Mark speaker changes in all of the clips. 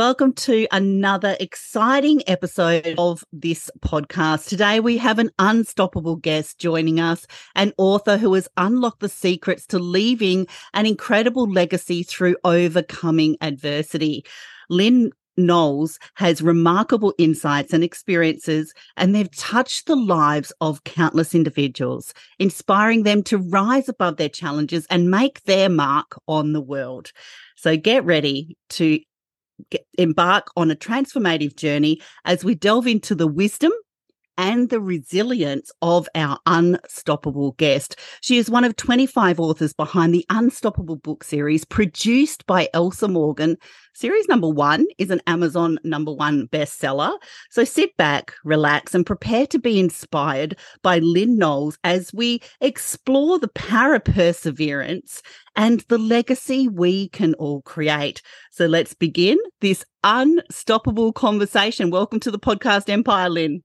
Speaker 1: Welcome to another exciting episode of this podcast. Today we have an unstoppable guest joining us, an author who has unlocked the secrets to leaving an incredible legacy through overcoming adversity. Lynne Knowles has remarkable insights and experiences, and they've touched the lives of countless individuals, inspiring them to rise above their challenges and make their mark on the world. So get ready to embark on a transformative journey as we delve into the wisdom and the resilience of our unstoppable guest. She is one of 25 authors behind the Unstoppable book series produced by Elsa Morgan. Series number one is an Amazon number one bestseller. So sit back, relax, and prepare to be inspired by Lynne Knowles as we explore the power of perseverance and the legacy we can all create. So let's begin this unstoppable conversation. Welcome to the podcast Empire, Lynne.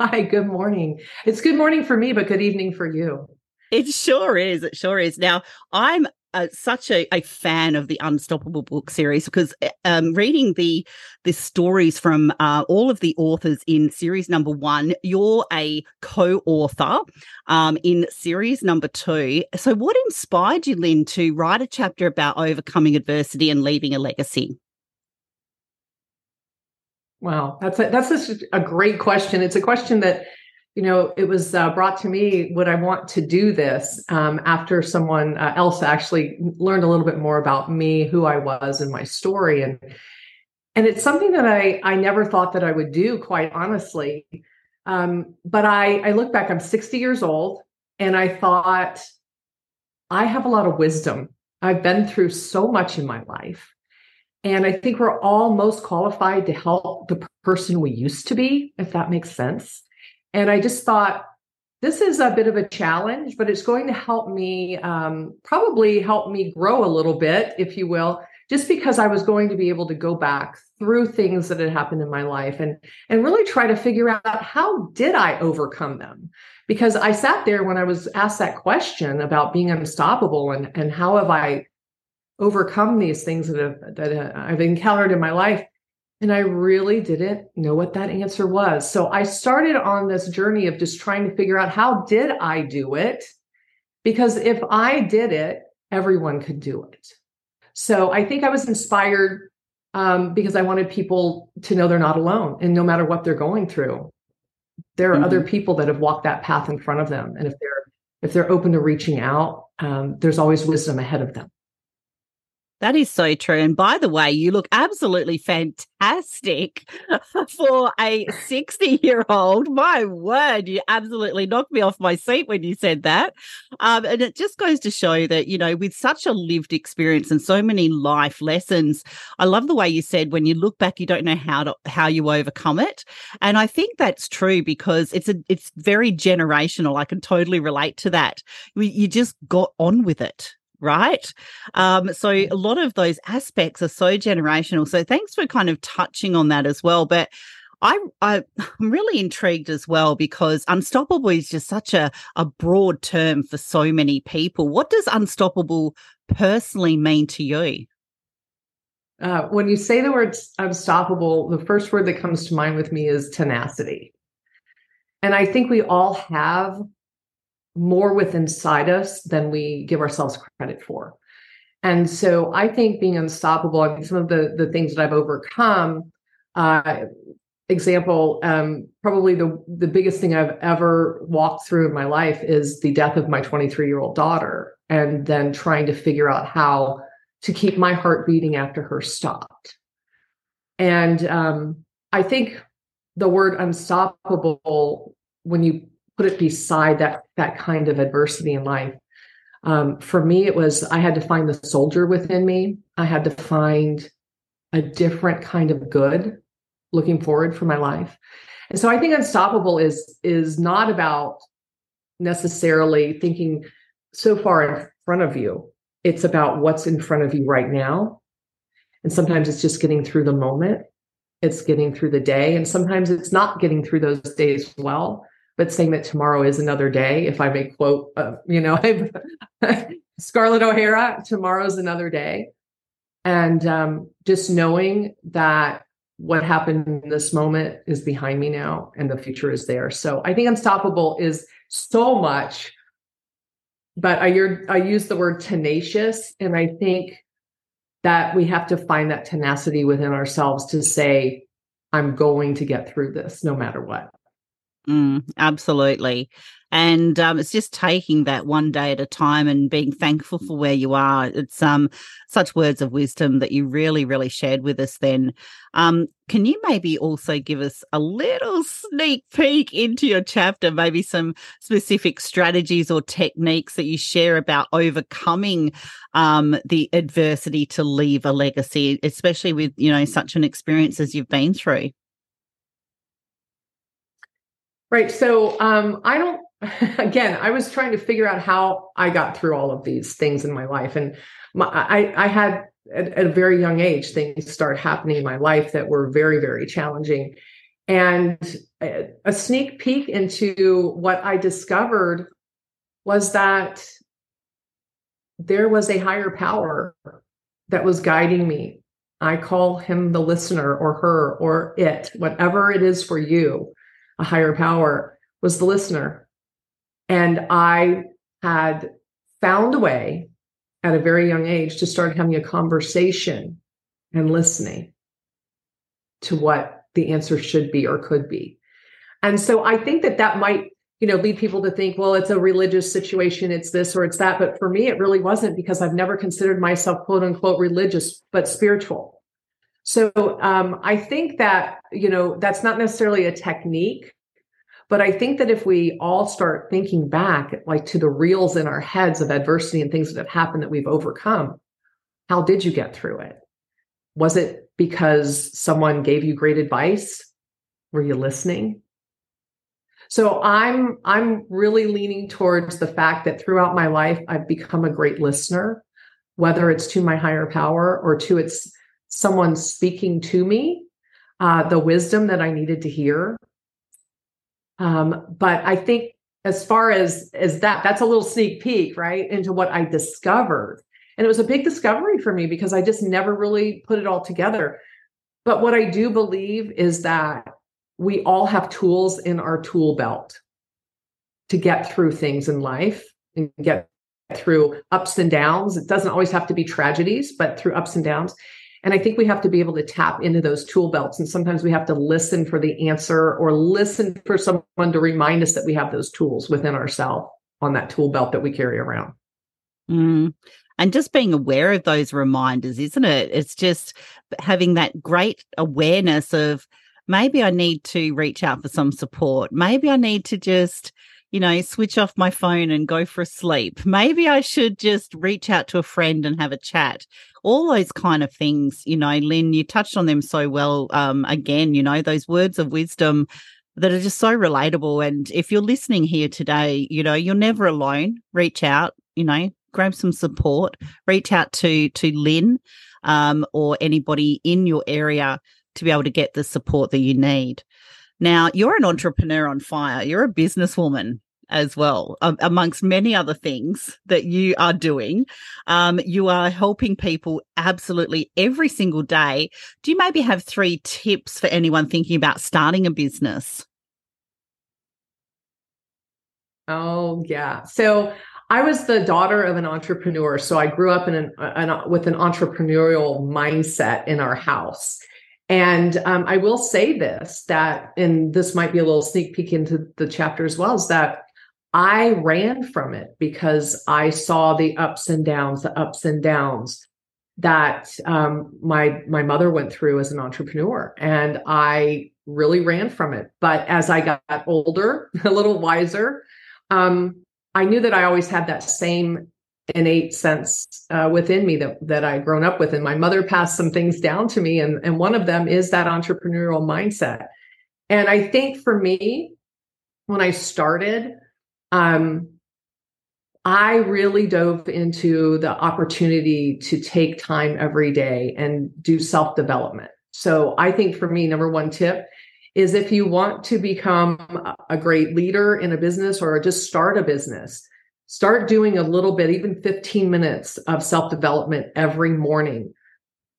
Speaker 2: Hi, good morning. It's good morning for me, but good evening for you.
Speaker 1: It sure is. It sure is. Now, I'm uh, such a, a, fan of the Unstoppable book series because eh, um, reading the the stories from uh, all of the authors in series number one, you're a co-author um, in series number two. So, what inspired you, Lynne, to write a chapter about overcoming adversity and leaving a legacy?
Speaker 2: Wow, that's a, that's a, a great question. It's a question that you know it was uh, brought to me would i want to do this um, after someone uh, else actually learned a little bit more about me who i was and my story. And and it's something that i i never thought that i would do quite honestly. Um, but i i look back i'm 60 years old and i thought i have a lot of wisdom. I've been through so much in my life and I think we're all most qualified to help the person we used to be, if that makes sense. And I just thought, this is a bit of a challenge, but it's going to help me, um, probably help me grow a little bit, if you will, just because I was going to be able to go back through things that had happened in my life and and really try to figure out how did I overcome them? Because I sat there when I was asked that question about being unstoppable and and how have I overcome these things that have that I've encountered in my life and I really didn't know what that answer was. So I started on this journey of just trying to figure out how did I do it? Because if I did it, everyone could do it. So I think I was inspired um, because I wanted people to know they're not alone, and no matter what they're going through, there are mm-hmm. other people that have walked that path in front of them, and if they're if they're open to reaching out, um, there's always wisdom ahead of them.
Speaker 1: That is so true. And by the way, you look absolutely fantastic for a 60 year old. My word, you absolutely knocked me off my seat when you said that. Um, and it just goes to show that, you know, with such a lived experience and so many life lessons, I love the way you said when you look back, you don't know how to, how you overcome it. And I think that's true because it's a, it's very generational. I can totally relate to that. You just got on with it right? Um, so a lot of those aspects are so generational. So thanks for kind of touching on that as well. But I, I am really intrigued as well because unstoppable is just such a, a broad term for so many people. What does unstoppable personally mean to you?
Speaker 2: Uh, when you say the word unstoppable, the first word that comes to mind with me is tenacity. And I think we all have more with inside us than we give ourselves credit for. And so I think being unstoppable, I mean, some of the, the things that I've overcome, uh, example, um, probably the, the biggest thing I've ever walked through in my life is the death of my 23 year old daughter, and then trying to figure out how to keep my heart beating after her stopped. And um, I think the word unstoppable, when you put it beside that that kind of adversity in life. Um, for me, it was I had to find the soldier within me. I had to find a different kind of good looking forward for my life. And so I think unstoppable is is not about necessarily thinking so far in front of you. It's about what's in front of you right now. And sometimes it's just getting through the moment. It's getting through the day. And sometimes it's not getting through those days well but saying that tomorrow is another day, if I may quote, uh, you know, Scarlett O'Hara, tomorrow's another day. And um, just knowing that what happened in this moment is behind me now and the future is there. So I think unstoppable is so much, but I, I use the word tenacious. And I think that we have to find that tenacity within ourselves to say, I'm going to get through this no matter what.
Speaker 1: Mm, absolutely. And um, it's just taking that one day at a time and being thankful for where you are. It's um, such words of wisdom that you really, really shared with us then. Um, can you maybe also give us a little sneak peek into your chapter, maybe some specific strategies or techniques that you share about overcoming um, the adversity to leave a legacy, especially with, you know, such an experience as you've been through?
Speaker 2: Right. So um, I don't, again, I was trying to figure out how I got through all of these things in my life. And my, I, I had at, at, a very young age, things start happening in my life that were very, very challenging. And a, a sneak peek into what I discovered was that there was a higher power that was guiding me. I call him the listener or her or it, whatever it is for you a higher power was the listener. And I had found a way at a very young age to start having a conversation and listening to what the answer should be or could be. And so I think that that might, you know, lead people to think, well, it's a religious situation, it's this or it's that. But for me, it really wasn't because I've never considered myself quote unquote religious, but spiritual. So um, I think that, you know, that's not necessarily a technique, but I think that if we all start thinking back, like to the reels in our heads of adversity and things that have happened that we've overcome, how did you get through it? Was it because someone gave you great advice? Were you listening? So I'm I'm really leaning towards the fact that throughout my life I've become a great listener, whether it's to my higher power or to its someone speaking to me uh, the wisdom that I needed to hear. Um, but I think as far as as that, that's a little sneak peek, right, into what I discovered. And it was a big discovery for me because I just never really put it all together. But what I do believe is that we all have tools in our tool belt to get through things in life and get through ups and downs. It doesn't always have to be tragedies, but through ups and downs. And I think we have to be able to tap into those tool belts. And sometimes we have to listen for the answer or listen for someone to remind us that we have those tools within ourselves on that tool belt that we carry around.
Speaker 1: Mm. And just being aware of those reminders, isn't it? It's just having that great awareness of maybe I need to reach out for some support. Maybe I need to just you know, switch off my phone and go for a sleep. Maybe I should just reach out to a friend and have a chat. All those kind of things, you know, Lynne, you touched on them so well. Um, again, you know, those words of wisdom that are just so relatable. And if you're listening here today, you know, you're never alone. Reach out, you know, grab some support, reach out to to Lynne um, or anybody in your area to be able to get the support that you need. Now, you're an entrepreneur on fire. You're a businesswoman as well, um, amongst many other things that you are doing. Um, you are helping people absolutely every single day. Do you maybe have three tips for anyone thinking about starting a business?
Speaker 2: Oh, yeah. So I was the daughter of an entrepreneur. So I grew up in an, an with an entrepreneurial mindset in our house. And um, I will say this that, and this might be a little sneak peek into the chapter as well, is that I ran from it because I saw the ups and downs, the ups and downs that um, my my mother went through as an entrepreneur, and I really ran from it. But as I got older, a little wiser, um, I knew that I always had that same innate sense uh, within me that that I'd grown up with. And my mother passed some things down to me, and and one of them is that entrepreneurial mindset. And I think for me, when I started, um, I really dove into the opportunity to take time every day and do self development. So I think for me, number one tip is if you want to become a great leader in a business or just start a business, start doing a little bit, even 15 minutes of self development every morning.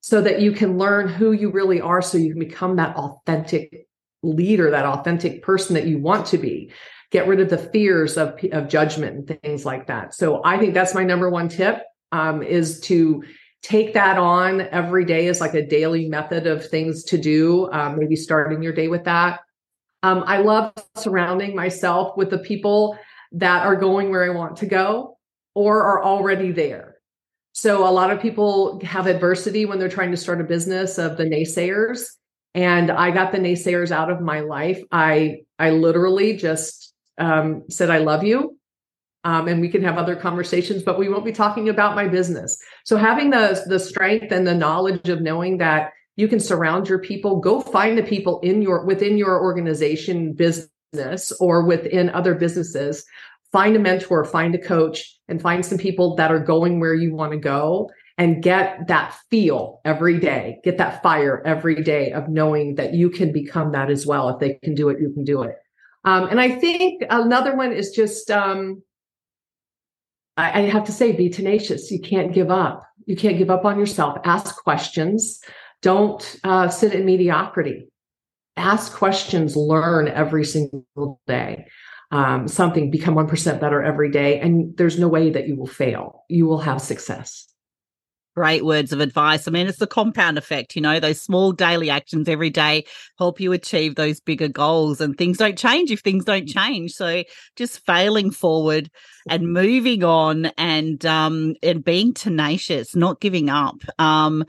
Speaker 2: so that you can learn who you really are so you can become that authentic leader, that authentic person that you want to be. Get rid of the fears of, of judgment and things like that. So I think that's my number one tip um, is to take that on every day as like a daily method of things to do. Um, maybe starting your day with that. Um, I love surrounding myself with the people that are going where I want to go or are already there. So a lot of people have adversity when they're trying to start a business of the naysayers and I got the naysayers out of my life. I I literally just um, said I love you um, and we can have other conversations, but we won't be talking about my business. So having the the strength and the knowledge of knowing that you can surround your people, go find the people in your within your organization business or within other businesses. Find a mentor, find a coach, and find some people that are going where you want to go and get that feel every day, get that fire every day of knowing that you can become that as well. If they can do it, you can do it. Um, and I think another one is just um, I, I have to say, be tenacious. You can't give up. You can't give up on yourself. Ask questions. Don't uh, sit in mediocrity. Ask questions. Learn every single day. Um, something become 1% better every day. And there's no way that you will fail. You will have success
Speaker 1: great words of advice. I mean, it's the compound effect, you know, those small daily actions every day help you achieve those bigger goals and things don't change if things don't change. So just failing forward and moving on and um and being tenacious, not giving up. Um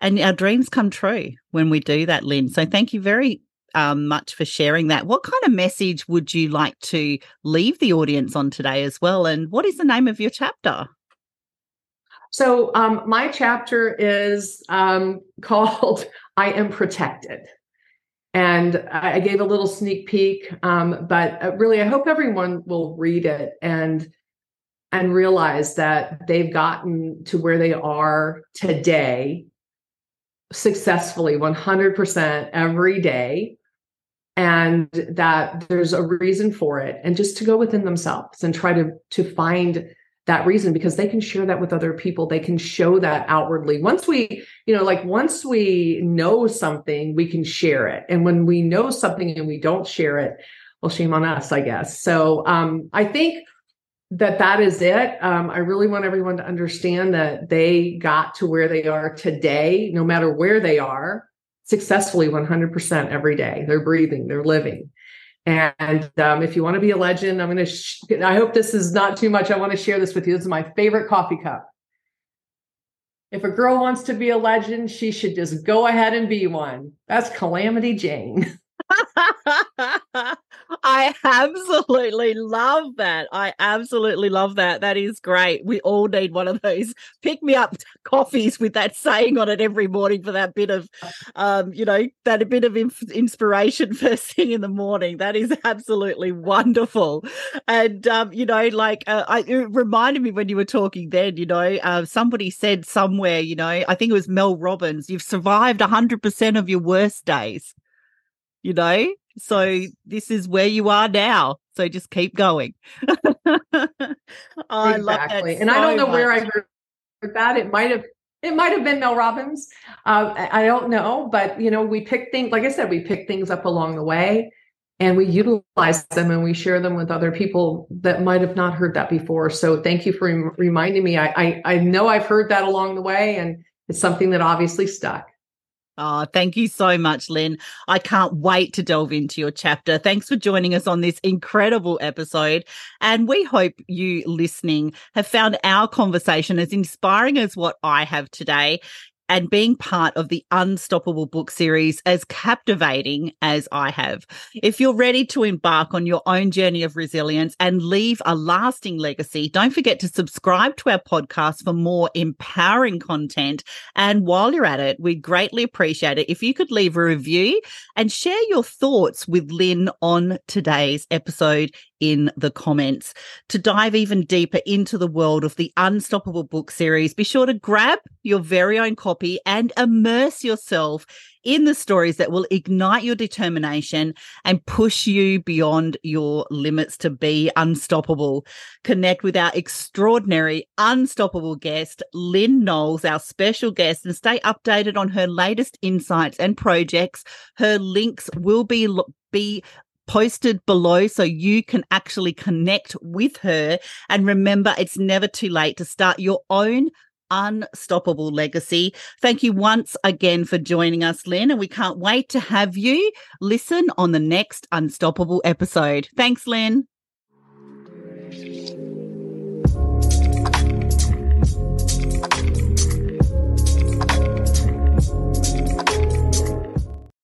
Speaker 1: and our dreams come true when we do that, Lynne. So thank you very um, much for sharing that. What kind of message would you like to leave the audience on today as well? And what is the name of your chapter?
Speaker 2: So um, my chapter is um, called "I Am Protected," and I gave a little sneak peek. Um, but uh, really, I hope everyone will read it and and realize that they've gotten to where they are today successfully 100% every day and that there's a reason for it and just to go within themselves and try to to find that reason because they can share that with other people. They can show that outwardly. Once we you know like once we know something we can share it. And when we know something and we don't share it well shame on us i guess. So um i think that that is it um, i really want everyone to understand that they got to where they are today no matter where they are successfully 100% every day they're breathing they're living and um, if you want to be a legend, I'm going to, sh- I hope this is not too much. I want to share this with you. This is my favorite coffee cup. If a girl wants to be a legend, she should just go ahead and be one. That's Calamity Jane.
Speaker 1: I absolutely love that. I absolutely love that. That is great. We all need one of those pick me up coffees with that saying on it every morning for that bit of, um, you know, that a bit of inspiration first thing in the morning. That is absolutely wonderful. And, um, you know, like uh, I, it reminded me when you were talking then, you know, uh, somebody said somewhere, you know, I think it was Mel Robbins, you've survived 100% of your worst days you know so this is where you are now. So just keep going.
Speaker 2: I exactly. love that. And so I don't know much. where I heard that. It might have it might have been Mel Robbins. Uh, I don't know, but you know, we pick things. Like I said, we pick things up along the way, and we utilize them and we share them with other people that might have not heard that before. So thank you for reminding me. I, I I know I've heard that along the way, and it's something that obviously stuck.
Speaker 1: Oh, thank you so much, Lynne. I can't wait to delve into your chapter. Thanks for joining us on this incredible episode. And we hope you listening have found our conversation as inspiring as what I have today and being part of the Unstoppable book series as captivating as I have. If you're ready to embark on your own journey of resilience and leave a lasting legacy, don't forget to subscribe to our podcast for more empowering content. And while you're at it, we'd greatly appreciate it if you could leave a review and share your thoughts with Lynne on today's episode in the comments. To dive even deeper into the world of the Unstoppable book series, be sure to grab your very own copy and immerse yourself in the stories that will ignite your determination and push you beyond your limits to be unstoppable. Connect with our extraordinary, unstoppable guest, Lynne Knowles, our special guest, and stay updated on her latest insights and projects. Her links will be be posted below so you can actually connect with her. And remember, it's never too late to start your own unstoppable legacy. Thank you once again for joining us, Lynne, and we can't wait to have you listen on the next Unstoppable episode. Thanks, Lynne.